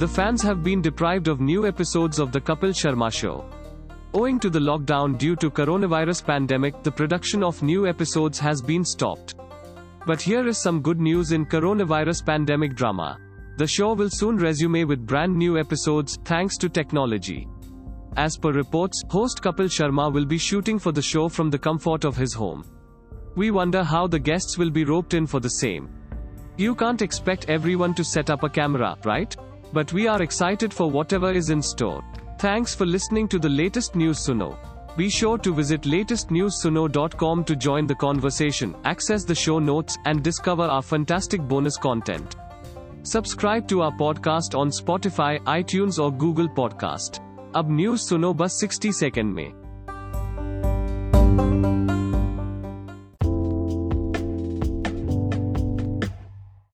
The fans have been deprived of new episodes of The Kapil Sharma Show. Owing to the lockdown due to coronavirus pandemic, the production of new episodes has been stopped. But here is some good news in coronavirus pandemic drama. The show will soon resume with brand new episodes, thanks to technology. As per reports, host Kapil Sharma will be shooting for the show from the comfort of his home. We wonder how the guests will be roped in for the same. You can't expect everyone to set up a camera, right? But we are excited for whatever is in store. Thanks for listening to the latest news Suno. Be sure to visit latestnewsuno.com to join the conversation, access the show notes, and discover our fantastic bonus content. Subscribe to our podcast on Spotify, iTunes, or Google Podcast. अब news सुनो बस 60 second